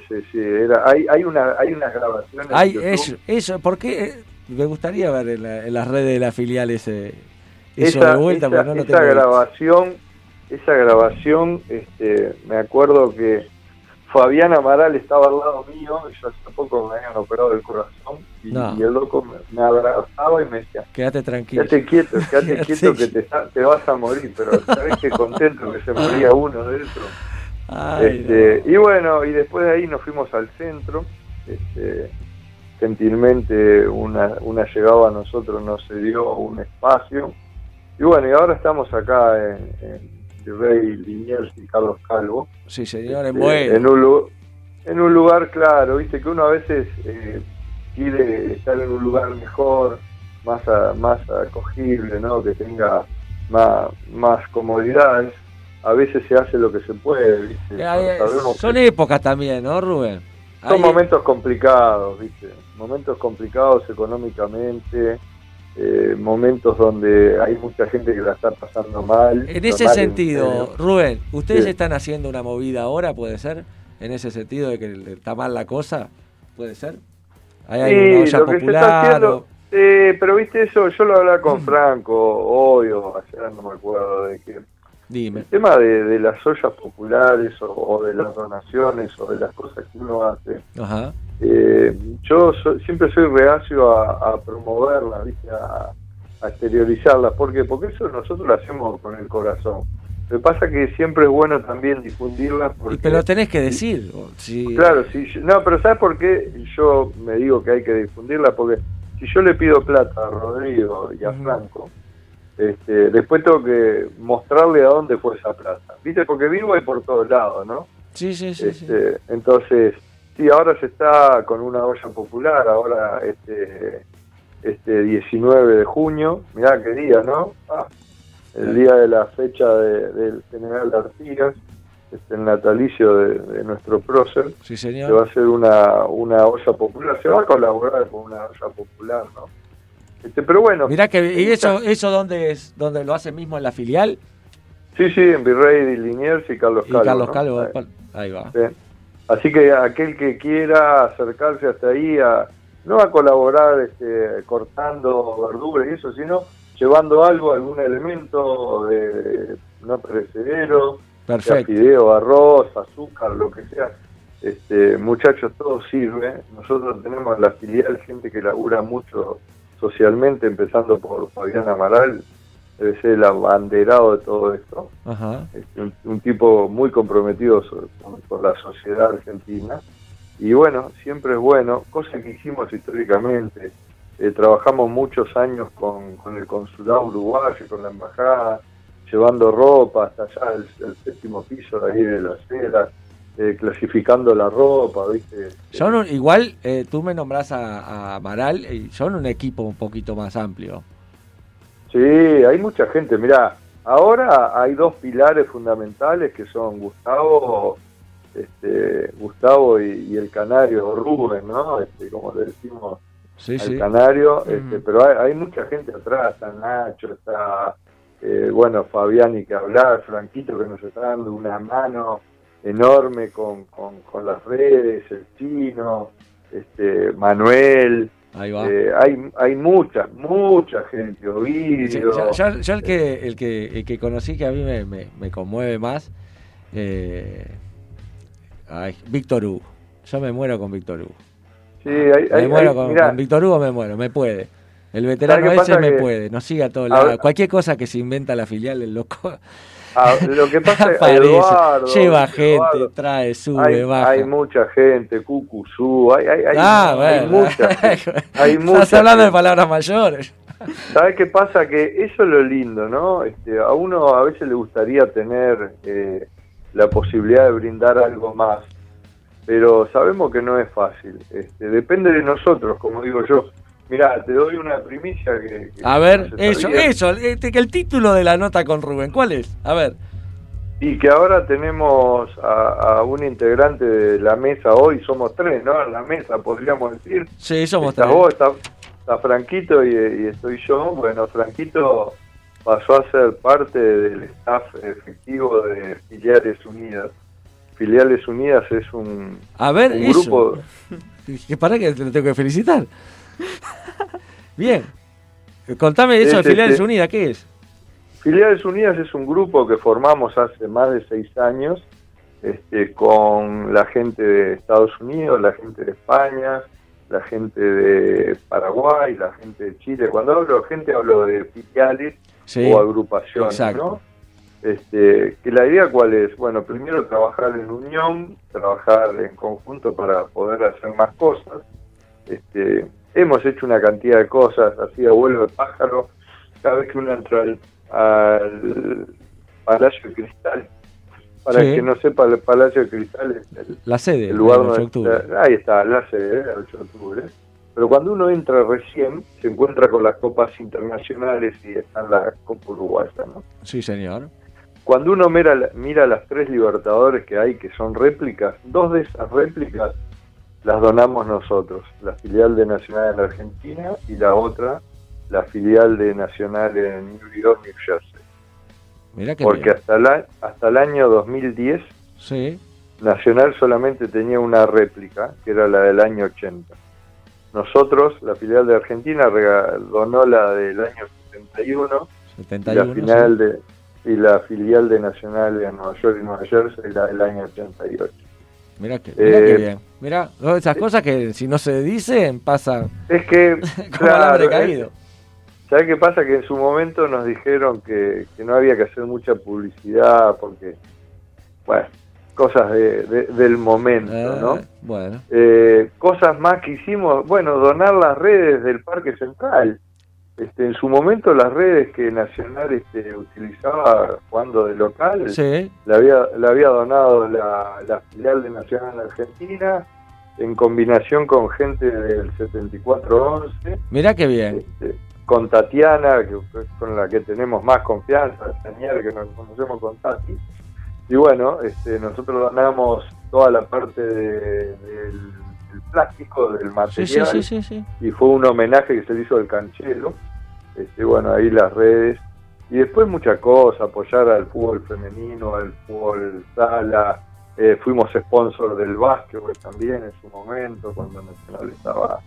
[SPEAKER 4] sí, sí, era, hay, hay, una, hay unas grabaciones. en
[SPEAKER 3] Ay,
[SPEAKER 4] YouTube.
[SPEAKER 3] eso, eso, ¿por qué? Eh, Me gustaría ver en, la- en las redes de la filial ese, eso
[SPEAKER 4] esa,
[SPEAKER 3] de vuelta,
[SPEAKER 4] esa-
[SPEAKER 3] no lo
[SPEAKER 4] esa
[SPEAKER 3] tengo visto.
[SPEAKER 4] grabación, esa grabación, este, me acuerdo que Fabián Amaral estaba al lado mío, yo hace poco me habían operado el corazón, y,
[SPEAKER 3] No.
[SPEAKER 4] y el loco me, me abrazaba y me decía,
[SPEAKER 3] Quédate tranquilo.
[SPEAKER 4] quédate quieto, quédate quieto que te, te vas a morir, pero sabes que contento que se moría uno de esos.
[SPEAKER 3] Ay,
[SPEAKER 4] Este,
[SPEAKER 3] no.
[SPEAKER 4] Y bueno, y después de ahí nos fuimos al centro. Este, gentilmente una, una llegada a nosotros nos dio un espacio. Y bueno, y ahora estamos acá en, en Rey Liniers y Carlos Calvo.
[SPEAKER 3] Sí, señor, en
[SPEAKER 4] Eh,
[SPEAKER 3] Boedo.
[SPEAKER 4] en, un, en un lugar claro, viste que uno a veces eh, quiere estar en un lugar mejor, más a- más acogible, ¿no? que tenga más, más comodidades. A veces se hace lo que se puede, ¿viste?
[SPEAKER 3] Eh, eh, son
[SPEAKER 4] que
[SPEAKER 3] épocas también, ¿no, Rubén?
[SPEAKER 4] Son
[SPEAKER 3] Ahí-
[SPEAKER 4] momentos complicados, ¿viste? Momentos complicados económicamente, eh, momentos donde hay mucha gente que la está pasando mal.
[SPEAKER 3] En ese sentido. Rubén, ¿ustedes
[SPEAKER 4] Sí.
[SPEAKER 3] están haciendo una movida ahora, puede ser? En ese sentido de que está mal la cosa, ¿puede ser? Ahí hay
[SPEAKER 4] Sí,
[SPEAKER 3] una olla
[SPEAKER 4] lo que se está
[SPEAKER 3] popular.
[SPEAKER 4] haciendo-
[SPEAKER 3] o-
[SPEAKER 4] Eh, pero viste eso, yo lo hablaba con Franco hoy o ayer, no me acuerdo, de que
[SPEAKER 3] Dime.
[SPEAKER 4] El tema de, las ollas populares o, de las donaciones o de las cosas que uno hace.
[SPEAKER 3] Ajá.
[SPEAKER 4] Eh, yo siempre soy reacio a, promoverlas, ¿viste? A, a exteriorizarlas. ¿Por qué? Porque eso nosotros lo hacemos con el corazón. Lo que pasa que siempre es bueno también difundirlas. Porque,
[SPEAKER 3] pero tenés que decir.
[SPEAKER 4] Claro, sí. No, pero ¿sabes por qué yo me digo que hay que difundirla? Porque si yo le pido plata a Rodrigo y a Franco, este, después tengo que mostrarle a dónde fue esa plata. ¿Viste? Porque vivo ahí por todos lados, ¿no?
[SPEAKER 3] Sí, sí, sí,
[SPEAKER 4] este, Entonces, sí, ahora se está con una olla popular, ahora este, este 19 de junio, mirá qué día, ¿no? Ah, el día de la fecha del general Artigas, este, el natalicio de, nuestro prócer.
[SPEAKER 3] Sí, señor.
[SPEAKER 4] Se va a hacer una, una olla popular, se va a colaborar con una olla popular, ¿no? Este, pero bueno.
[SPEAKER 3] Mirá que, ¿y eso, eso dónde es? ¿Dónde lo hace mismo en la filial?
[SPEAKER 4] Sí, sí, en Virrey Liniers y Carlos Calvo.
[SPEAKER 3] Y Carlos Calvo, ahí. va.
[SPEAKER 4] Así que aquel que quiera acercarse hasta ahí, a, no a colaborar este, cortando verduras y eso, sino llevando algo, algún elemento de no perecedero, fideo, arroz, azúcar, lo que sea. Este, muchachos, todo sirve. Nosotros tenemos en la filial gente que labura mucho socialmente, empezando por Fabián Amaral, debe ser el abanderado de todo esto. Este, un, tipo muy comprometido con, la sociedad argentina. Y bueno, siempre es bueno, cosa que hicimos históricamente. Eh, trabajamos muchos años con, el consulado uruguayo, con la embajada, llevando ropa hasta allá el, séptimo piso de ahí de la acera, eh, clasificando la ropa, ¿viste?
[SPEAKER 3] Son igual, eh, tú me nombras a, Amaral, y son un equipo un poquito más amplio.
[SPEAKER 4] Sí, hay mucha gente. Mira, ahora hay dos pilares fundamentales que son Gustavo, este, Gustavo y, el canario Rubén, ¿no? Este, como le decimos al canario, este, pero hay, mucha gente atrás, está Nacho, está, eh, bueno, Fabián y que hablar, Franquito que nos está dando una mano enorme con, con, las redes, el chino, este, Manuel, eh, hay, hay mucha, mucha gente, Ovidio.
[SPEAKER 3] yo, el, que, el, que, el que conocí que a mí me, me, conmueve más, eh, Víctor Hugo. Yo me muero con Víctor Hugo.
[SPEAKER 4] Sí, hay,
[SPEAKER 3] me muero con, Víctor Hugo, me muero, me puede. El veterano ese me puede, no siga todo lado. Cualquier cosa que se inventa la filial, el loco.
[SPEAKER 4] Ah, lo que pasa es Eduardo,
[SPEAKER 3] lleva gente, trae, sube,
[SPEAKER 4] hay,
[SPEAKER 3] baja.
[SPEAKER 4] Hay mucha gente, Cucuzú, hay, hay, hay,
[SPEAKER 3] ah, hay mucha. hay Estás hablando de palabras mayores.
[SPEAKER 4] ¿Sabes qué pasa? Que eso es lo lindo, ¿no? Este, a uno a veces le gustaría tener eh, la posibilidad de brindar algo más, pero sabemos que no es fácil. Este, depende de nosotros, como digo yo. Mira, te doy una primicia que...
[SPEAKER 3] a ver, eso, eso, este, el título de la nota con Rubén, ¿cuál es? A ver.
[SPEAKER 4] Y que ahora tenemos a, un integrante de la mesa hoy, somos tres, ¿no? En la mesa, podríamos decir.
[SPEAKER 3] Sí, somos
[SPEAKER 4] tres. Vos, está, Franquito y, estoy yo. Bueno, Franquito pasó a ser parte del staff efectivo de Filiales Unidas. Filiales Unidas es un,
[SPEAKER 3] a ver, un grupo... Que para que te tengo que felicitar. Bien. Contame eso de Filiales Unidas, ¿qué es?
[SPEAKER 4] Filiales Unidas es un grupo que formamos hace más de seis años este, con la gente de Estados Unidos, la gente de España, la gente de Paraguay, la gente de Chile. Cuando hablo de gente hablo de filiales o agrupaciones, ¿no? Este, que la idea cuál es, bueno, primero trabajar en unión, trabajar en conjunto para poder hacer más cosas. Este, hemos hecho una cantidad de cosas, así a vuelo de pájaro, cada vez que uno entra al, Palacio de Cristal. Para el que no sepa, el Palacio de Cristal es
[SPEAKER 3] el, la sede,
[SPEAKER 4] el lugar donde ahí está, la sede, el 8 de octubre. Pero cuando uno entra recién, se encuentra con las copas internacionales y están las copas uruguayas, ¿no?
[SPEAKER 3] Sí, señor.
[SPEAKER 4] Cuando uno mira, mira las tres Libertadores que hay, que son réplicas, dos de esas réplicas las donamos nosotros, la filial de Nacional en Argentina y la otra, la filial de Nacional en New York, New Jersey. Porque hasta, la, hasta el año 2010
[SPEAKER 3] sí.
[SPEAKER 4] Nacional solamente tenía una réplica, que era la del año 80. Nosotros, la filial de Argentina, donó la del año 71, 71 la final de y la filial de Nacional en Nueva York y Nueva Jersey la del año 88.
[SPEAKER 3] Mira que, mirá eh, bien. Mira, esas cosas que si no se dicen pasan.
[SPEAKER 4] Es que. como claro, caído. ¿Sabes qué pasa? Que en su momento nos dijeron que, no había que hacer mucha publicidad porque, bueno, cosas de, del momento, ah, ¿no?
[SPEAKER 3] Bueno.
[SPEAKER 4] Eh, cosas más que hicimos, bueno, donar las redes del Parque Central. Este, en su momento las redes que Nacional este, utilizaba jugando de local,
[SPEAKER 3] sí.
[SPEAKER 4] le, había, donado la, la filial de Nacional Argentina en combinación con gente del 7411.
[SPEAKER 3] Mirá qué bien.
[SPEAKER 4] Este, con Tatiana, que, con la que tenemos más confianza, Tatiana, que nos conocemos con Tati. Y bueno, este, nosotros donamos toda la parte del, plástico, del material.
[SPEAKER 3] Sí, sí, sí,
[SPEAKER 4] y fue un homenaje que se le hizo al canchero. Este, bueno, ahí las redes. Y después muchas cosas, apoyar al fútbol femenino, al fútbol sala. Eh, fuimos sponsor del básquetbol también en su momento, cuando Nacional estaba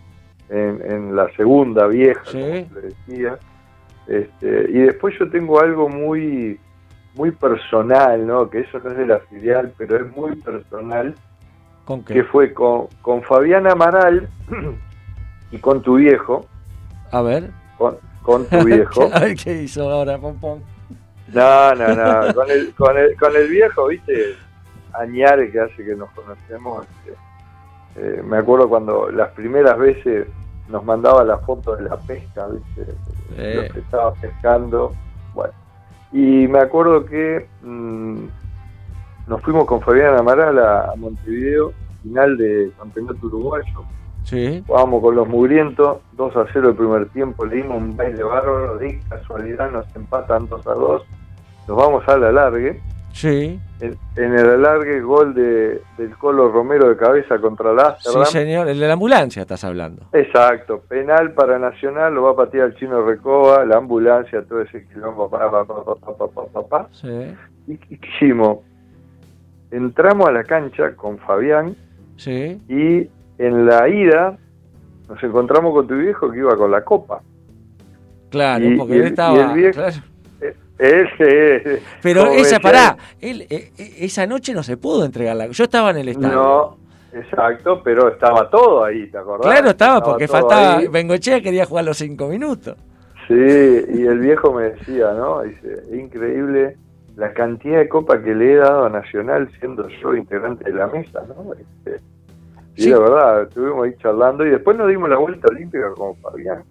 [SPEAKER 4] en, la segunda vieja, como le decía. Este, y después yo tengo algo muy muy personal, ¿no? Que eso no es de la filial, pero es muy personal.
[SPEAKER 3] ¿Con
[SPEAKER 4] Que fue con, con Fabián Amaral y con tu viejo.
[SPEAKER 3] A ver.
[SPEAKER 4] Con, con tu viejo.
[SPEAKER 3] a ver qué hizo ahora, pom,
[SPEAKER 4] No, no, no. Con el, con el, con el viejo, viste, Añare que hace que nos conocemos. Este, eh, me acuerdo cuando las primeras veces nos mandaba la foto de la pesca, ¿viste? Lo que estaba pescando. Bueno, y me acuerdo que mm, nos fuimos con Fabián Amaral a, Montevideo, final de campeonato uruguayo.
[SPEAKER 3] Sí.
[SPEAKER 4] Jugábamos con los mugrientos, 2 a 0 el primer tiempo, le dimos un baile bárbaro, de casualidad nos empatan 2 a 2, nos vamos a la largue
[SPEAKER 3] Sí.
[SPEAKER 4] En, el alargue, gol de, del Colo Romero de cabeza contra la
[SPEAKER 3] Sí, señor, el de la ambulancia estás hablando.
[SPEAKER 4] Exacto, penal para Nacional, lo va a patear el chino Recoba, la ambulancia, todo ese quilombo, papá, papá, papá,
[SPEAKER 3] Sí.
[SPEAKER 4] ¿Y qué hicimos? Entramos a la cancha con Fabián
[SPEAKER 3] sí.
[SPEAKER 4] y en la ida nos encontramos con tu viejo que iba con la copa.
[SPEAKER 3] Claro, porque él estaba...
[SPEAKER 4] Ese,
[SPEAKER 3] Pero esa, pará, él, eh, eh, esa noche no se pudo entregarla. Yo estaba en el estadio.
[SPEAKER 4] No, exacto, pero estaba todo ahí, ¿te acordás?
[SPEAKER 3] Claro, estaba, porque faltaba. Bengochea quería jugar los cinco minutos.
[SPEAKER 4] Sí, y el viejo me decía, ¿no? Dice, increíble la cantidad de copa que le he dado a Nacional siendo yo integrante de la mesa, ¿no? Este, y la verdad, estuvimos ahí charlando y después nos dimos la vuelta olímpica como Fabián.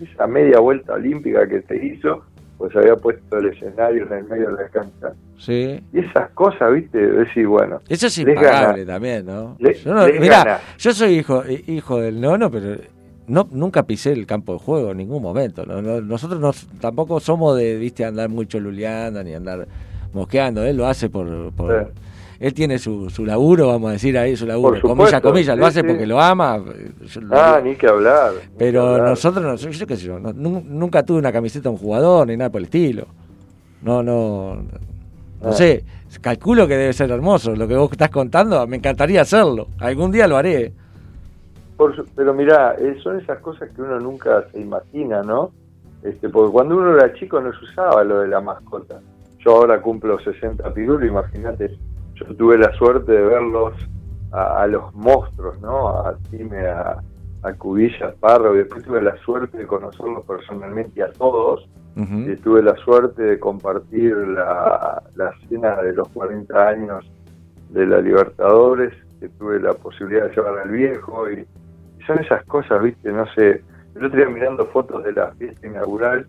[SPEAKER 4] Esa media vuelta olímpica que se hizo pues había puesto el escenario en el medio de la cancha.
[SPEAKER 3] Sí.
[SPEAKER 4] Y esas cosas, viste, decir, bueno.
[SPEAKER 3] Eso es impagable también, ¿no? yo no mirá, yo soy hijo hijo del nono, pero no nunca pisé el campo de juego en ningún momento. ¿no? nosotros no, tampoco somos de, viste, andar mucho luleando ni andar mosqueando. Él lo hace por... por Él tiene su, su laburo, vamos a decir ahí, su laburo, comillas, comillas, lo hace porque lo ama.
[SPEAKER 4] ah, ni que hablar.
[SPEAKER 3] Pero nosotros, yo qué sé yo, nunca tuve una camiseta de un jugador ni nada por el estilo. No, no, no ah. sé, calculo que debe ser hermoso. Lo que vos estás contando, me encantaría hacerlo. Algún día lo haré.
[SPEAKER 4] pero mirá, eh, son esas cosas que uno nunca se imagina, ¿no? Este, porque cuando uno era chico no se usaba lo de la mascota. Yo ahora cumplo 60 pirulos, imagínate, yo tuve la suerte de verlos a, los monstruos, ¿no? A Time, a, a Cubillas, Parro, y después tuve la suerte de conocerlos personalmente a todos. y tuve la suerte de compartir la, la cena de los 40 años de la Libertadores, que tuve la posibilidad de llevar al viejo, y, son esas cosas, ¿viste? No sé, yo estoy mirando fotos de la fiesta inaugural,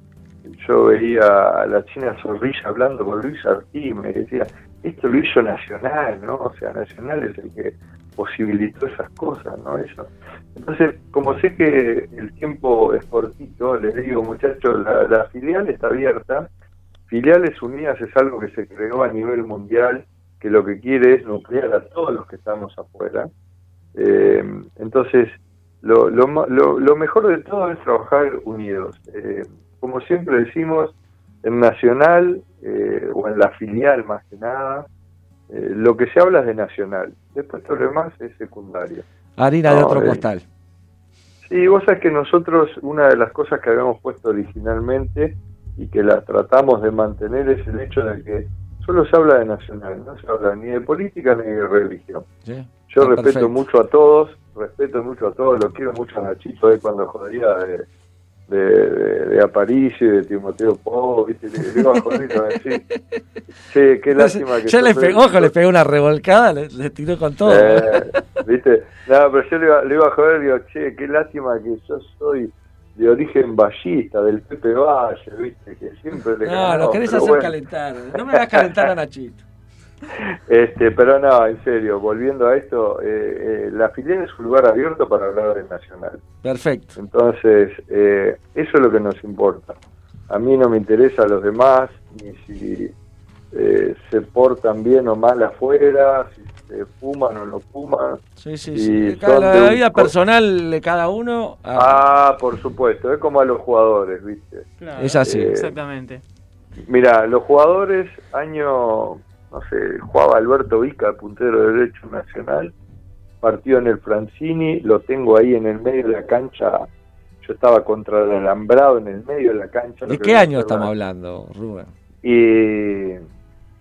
[SPEAKER 4] yo veía a la China Zorrilla hablando con Luis Artí, me decía, esto lo hizo Nacional, ¿no? O sea, Nacional es el que posibilitó esas cosas, ¿no? Eso. Entonces, como sé que el tiempo es cortito, les digo, muchachos, la, filial está abierta. Filiales Unidas es algo que se creó a nivel mundial, que lo que quiere es nuclear a todos los que estamos afuera. Eh, entonces, lo, lo, lo, mejor de todo es trabajar unidos. Eh, como siempre decimos, en Nacional eh, o en la filial más que nada, eh, lo que se habla es de Nacional. Después todo lo demás es secundario.
[SPEAKER 3] Harina de otro costal.
[SPEAKER 4] Sí, vos sabés que nosotros, una de las cosas que habíamos puesto originalmente y que la tratamos de mantener es el hecho de que solo se habla de nacional, no se habla ni de política ni de religión. Yo respeto mucho a todos, respeto mucho a todos, lo quiero mucho a Nachito de cuando jodía de, de, de, Aparicio y de Timoteo Po, ¿viste? Le, iba jodiendo a decir, sí, qué lástima que...
[SPEAKER 3] Yo le pegó, ojo, le pegué una revolcada, le, tiró con todo.
[SPEAKER 4] Eh, ¿Viste? No, pero yo le iba, le iba a joder y digo, che, qué lástima que yo soy de origen ballista, del Pepe Valle, ¿viste? Que siempre le
[SPEAKER 3] No, lo querés hacer calentar, no me hagas calentar a Nachito.
[SPEAKER 4] Este, pero no, en serio, volviendo a esto, eh, eh, la filial es un lugar abierto para hablar del Nacional.
[SPEAKER 3] Perfecto.
[SPEAKER 4] Entonces, eh, eso es lo que nos importa. A mí no me interesa a los demás, ni si se portan bien o mal afuera, si se fuman o no fuman.
[SPEAKER 3] Sí, sí, sí. la vida personal de cada uno.
[SPEAKER 4] Ah. ah, por supuesto, es como a los jugadores, ¿viste?
[SPEAKER 3] es así.
[SPEAKER 5] Exactamente.
[SPEAKER 4] Mira, los jugadores, año no sé, jugaba Alberto Vica, puntero de derecho nacional, partió en el Francini, lo tengo ahí en el medio de la cancha, yo estaba contra el alambrado en el medio de la cancha.
[SPEAKER 3] ¿De qué año estamos hablando, Rubén?
[SPEAKER 4] Y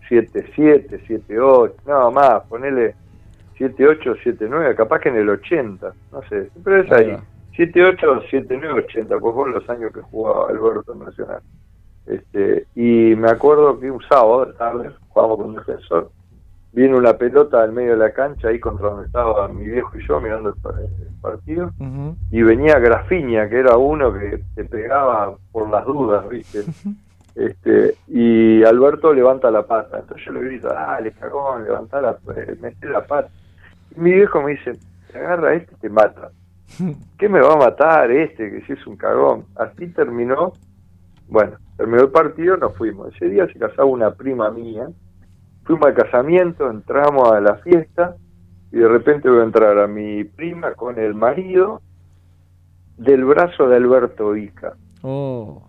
[SPEAKER 4] 7-7, 7-8, no más, ponele 7-8, 7-9, capaz que en el 80, no sé, pero es ahí. 7-8, 7-9, 80, pues fueron los años que jugaba Alberto Nacional. Este, y me acuerdo que un sábado de tarde jugábamos con un defensor, vino una pelota al medio de la cancha ahí contra donde estaba mi viejo y yo mirando el, partido. Y venía Grafiña que era uno que te pegaba por las dudas viste este y Alberto levanta la pata. Entonces yo le grito dale cagón levanta la eh, mete la pata. Y mi viejo me dice te agarra este te mata ¿qué me va a matar este que si es un cagón? así terminó bueno terminó el partido nos fuimos ese día se casaba una prima mía fuimos al casamiento, entramos a la fiesta y de repente voy a entrar a mi prima con el marido del brazo de Alberto Ica.
[SPEAKER 3] Oh.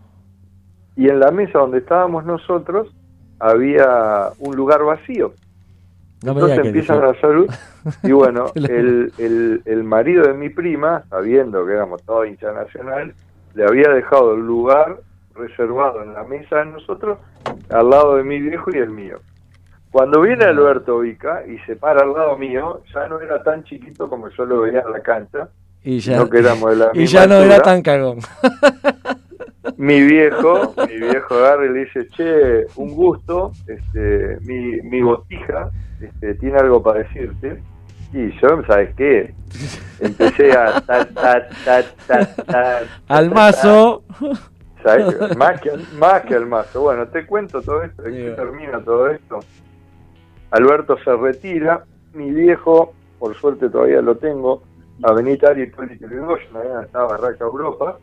[SPEAKER 4] Y en la mesa donde estábamos nosotros había un lugar vacío. Entonces empiezan a salud y bueno, el, el, el marido de mi prima, sabiendo que éramos todo hincha nacional, le había dejado el lugar reservado en la mesa de nosotros al lado de mi viejo y el mío. Cuando viene Alberto Vica y se para al lado mío, ya no era tan chiquito como yo lo veía en la cancha.
[SPEAKER 3] Y ya, no, no era tan cagón.
[SPEAKER 4] Mi viejo, mi viejo agarra y le dice, che, un gusto, este, mi, mi botija este, tiene algo para decirte. Y yo, ¿sabes qué? Empecé a...
[SPEAKER 3] al mazo.
[SPEAKER 4] Más que, más que al mazo. Bueno, te cuento todo esto, ¿de qué termina todo esto? Alberto se retira, mi viejo, por suerte todavía lo tengo, Avenida Ari Hipólito Yrigoyen, ahí estaba Barraca Europa,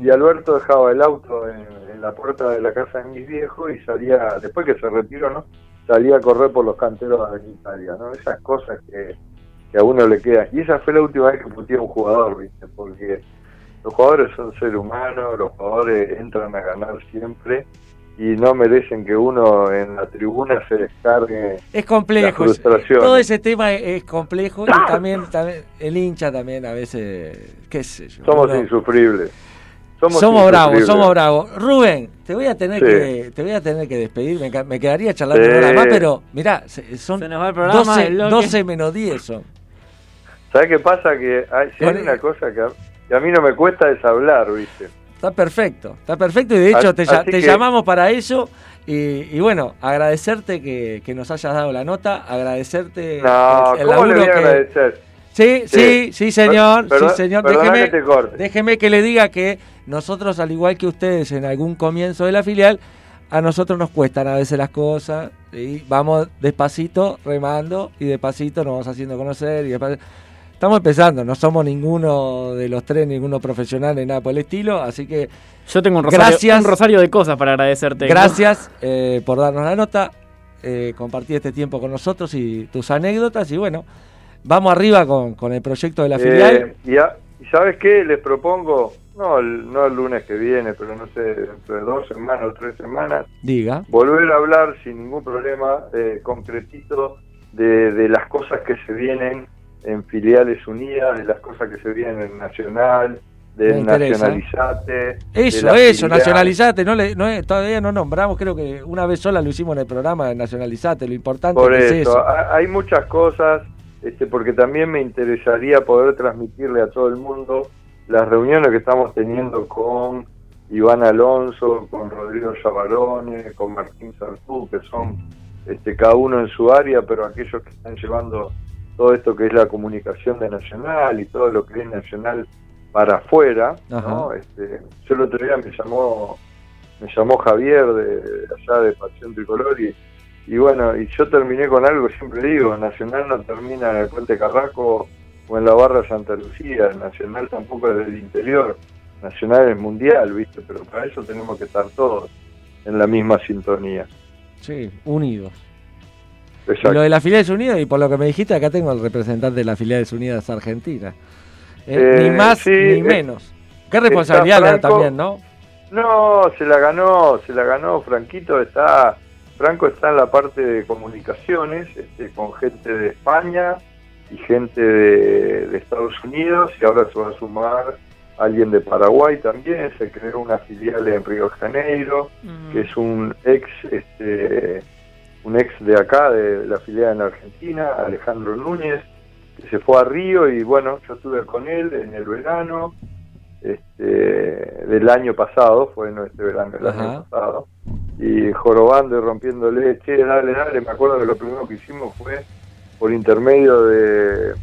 [SPEAKER 4] y Alberto dejaba el auto en, la puerta de la casa de mis viejos y salía, después que se retiró, ¿no? Salía a correr por los canteros de Italia, ¿no? Esas cosas que, a uno le quedan. Y esa fue la última vez que puteé a un jugador, ¿viste? Porque los jugadores son seres humanos, los jugadores entran a ganar siempre y no merecen que uno en la tribuna se descargue.
[SPEAKER 3] Es complejo, todo ese tema es, complejo y también, el hincha también a veces, qué sé yo.
[SPEAKER 4] Somos insufribles.
[SPEAKER 3] Somos, bravos, somos bravos. Rubén, te voy a tener que te voy a tener que despedir, me, quedaría charlando sí. más, pero mirá, son 12, menos 10 son.
[SPEAKER 4] ¿Sabes qué pasa? Que hay, una cosa que a, a mí no me cuesta es hablar, ¿viste?
[SPEAKER 3] Está perfecto, está perfecto y de hecho te, llamamos para eso y, bueno, agradecerte que, nos hayas dado la nota, agradecerte
[SPEAKER 4] no, el, ¿cómo le voy a agradecer?
[SPEAKER 3] Sí, sí, sí, señor, sí, señor. Déjeme que, déjeme que le diga que nosotros, al igual que ustedes en algún comienzo de la filial, a nosotros nos cuestan a veces las cosas y vamos despacito remando y despacito nos vamos haciendo conocer y despacito Estamos empezando, no somos ninguno de los tres, ninguno profesional ni nada por el estilo, así que...
[SPEAKER 5] Yo tengo un rosario, un rosario de cosas para agradecerte.
[SPEAKER 3] Gracias eh, por darnos la nota, eh, compartir este tiempo con nosotros y tus anécdotas y bueno, vamos arriba con, con el proyecto de la filial.
[SPEAKER 4] Eh, y, sabes qué, les propongo, no el, no el lunes que viene, pero no sé, dentro de dos semanas o tres semanas,
[SPEAKER 3] diga,
[SPEAKER 4] volver a hablar sin ningún problema, concretito, de, de las cosas que se vienen en filiales unidas, de las cosas que se vienen en Nacional, del nacionalizate.
[SPEAKER 3] Eso, eso, nacionalizate. No le, no, todavía no nombramos, creo que una vez sola lo hicimos en el programa de nacionalizate. Lo importante es eso.
[SPEAKER 4] Hay muchas cosas, este, porque también me interesaría poder transmitirle a todo el mundo las reuniones que estamos teniendo con Iván Alonso, con Rodrigo Chavarone, con Martín Sartú, que son este, cada uno en su área, pero aquellos que están llevando todo esto que es la comunicación de Nacional y todo lo que es Nacional para afuera, ¿no? Este, yo el otro día me llamó, me llamó Javier de, allá de Pasión Tricolor y, y bueno, y yo terminé con algo, siempre digo, Nacional no termina en el Puente Carraco o en la Barra Santa Lucía, Nacional tampoco es del interior, Nacional es mundial, ¿viste? Pero para eso tenemos que estar todos en la misma sintonía.
[SPEAKER 3] Sí, unidos. Exacto. lo de las filiales unidas, y por lo que me dijiste, acá tengo al representante de las filiales unidas Argentina. Eh, ni eh, más ni eh, menos. Qué responsabilidad también, ¿no?
[SPEAKER 4] No, se la ganó, se la ganó Franquito, está Franco está en la parte de comunicaciones, este, con gente de España y gente de, Estados Unidos, y ahora se va a sumar alguien de Paraguay también, se creó una filial en Río de Janeiro, que es un ex, este, un ex de acá, de la filial en Argentina, Alejandro Núñez, se fue a Río y bueno, yo estuve con él en el verano este, del año pasado, fue no este verano, el año pasado, y jorobando y rompiéndole, che, dale, dale, me acuerdo que lo primero que hicimos fue por intermedio de,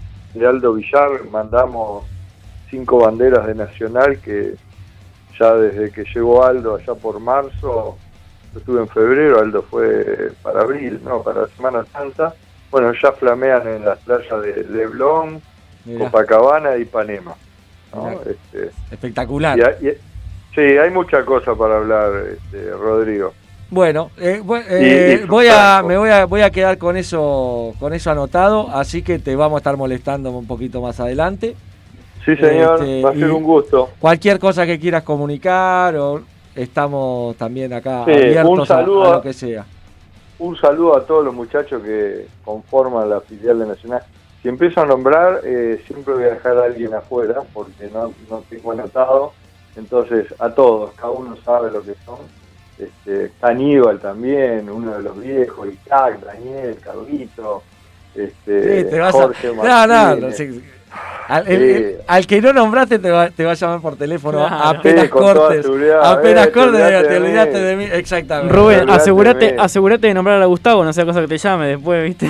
[SPEAKER 4] Aldo Villar, mandamos cinco banderas de Nacional que ya desde que llegó Aldo allá por marzo, yo estuve en febrero, Aldo fue para abril, no, para Semana Santa, bueno, ya flamean en las playas de Leblon, Copacabana y Panema.
[SPEAKER 3] Este, Espectacular.
[SPEAKER 4] sí, hay mucha cosa para hablar, este, Rodrigo.
[SPEAKER 3] Bueno, eh, eh, voy a, me voy a, voy a quedar con eso, con eso anotado, así que te vamos a estar molestando un poquito más adelante.
[SPEAKER 4] Sí, señor, este, va a ser un gusto.
[SPEAKER 3] Cualquier cosa que quieras comunicar, o estamos también acá abiertos a, lo que sea
[SPEAKER 4] un saludo a todos los muchachos que conforman la filial de Nacional. Si empiezo a nombrar, eh, siempre voy a dejar a alguien afuera porque no, no tengo anotado. Entonces, a todos, cada uno sabe lo que son. Este, Aníbal también, uno de los viejos, Isaac, Daniel, Carlito, este, sí, te vas Jorge
[SPEAKER 3] a... No, no, al, que no nombraste te va, te va, a llamar por teléfono apenas cortes. Apenas eh, cortes, te olvidaste de mí. Exactamente.
[SPEAKER 5] Rubén, asegúrate, asegúrate de nombrar a Gustavo, no sea cosa que te llame después, ¿viste?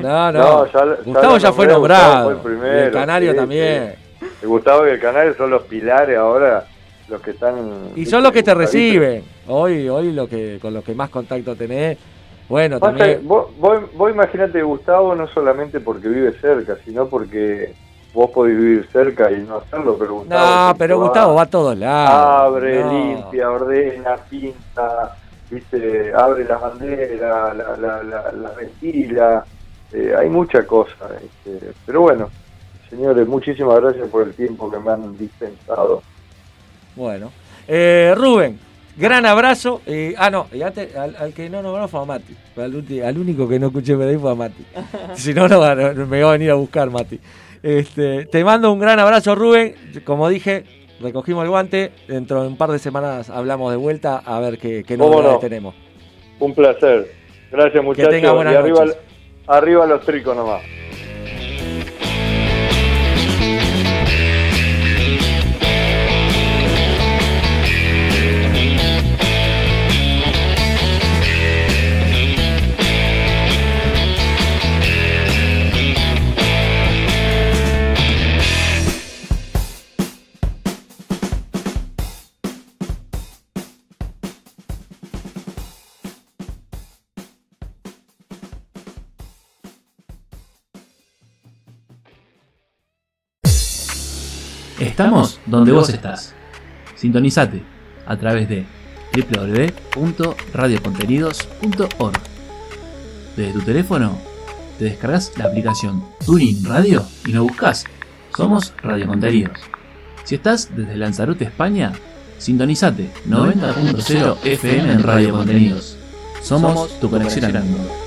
[SPEAKER 3] No, no. Gustavo ya, fue nombrado. el, primero, el Canario también.
[SPEAKER 4] Gustavo y el Canario son los pilares ahora, los que están.
[SPEAKER 3] Y son los que te reciben. Hoy, hoy lo que, con los que más contacto tenés. Bueno, también.
[SPEAKER 4] Vos, vos, vos imaginate Gustavo no solamente porque vive cerca, sino porque vos podés vivir cerca y no hacerlo, pero
[SPEAKER 3] Gustavo. No, pero Gustavo va, a todos lados.
[SPEAKER 4] Abre, limpia, ordena, pinta, ¿viste? abre la bandera, la, la, la, ventila. Eh, hay mucha cosa. Este, pero bueno, señores, muchísimas gracias por el tiempo que me han dispensado.
[SPEAKER 3] Bueno, eh, Rubén, gran abrazo. Eh, ah, no, y antes, al, que no nombró fue a Mati. Al, único que no escuché me ahí fue a Mati. si no, no, me va a venir a buscar Mati. Este, te mando un gran abrazo, Rubén. Como dije, recogimos el guante. Dentro de un par de semanas hablamos de vuelta a ver qué, qué novedades tenemos.
[SPEAKER 4] Un placer. Gracias, muchachos. Que tenga buenas y arriba, arriba los tricos nomás.
[SPEAKER 2] Estamos donde vos estás. Sintonizate a través de www.radiocontenidos.org. Desde tu teléfono te descargas la aplicación Tuning Radio y nos buscas. Somos Radio Contenidos. Si estás desde Lanzarote, España, sintonizate 90.0 FM en Radio Contenidos. Somos tu conexión al mundo.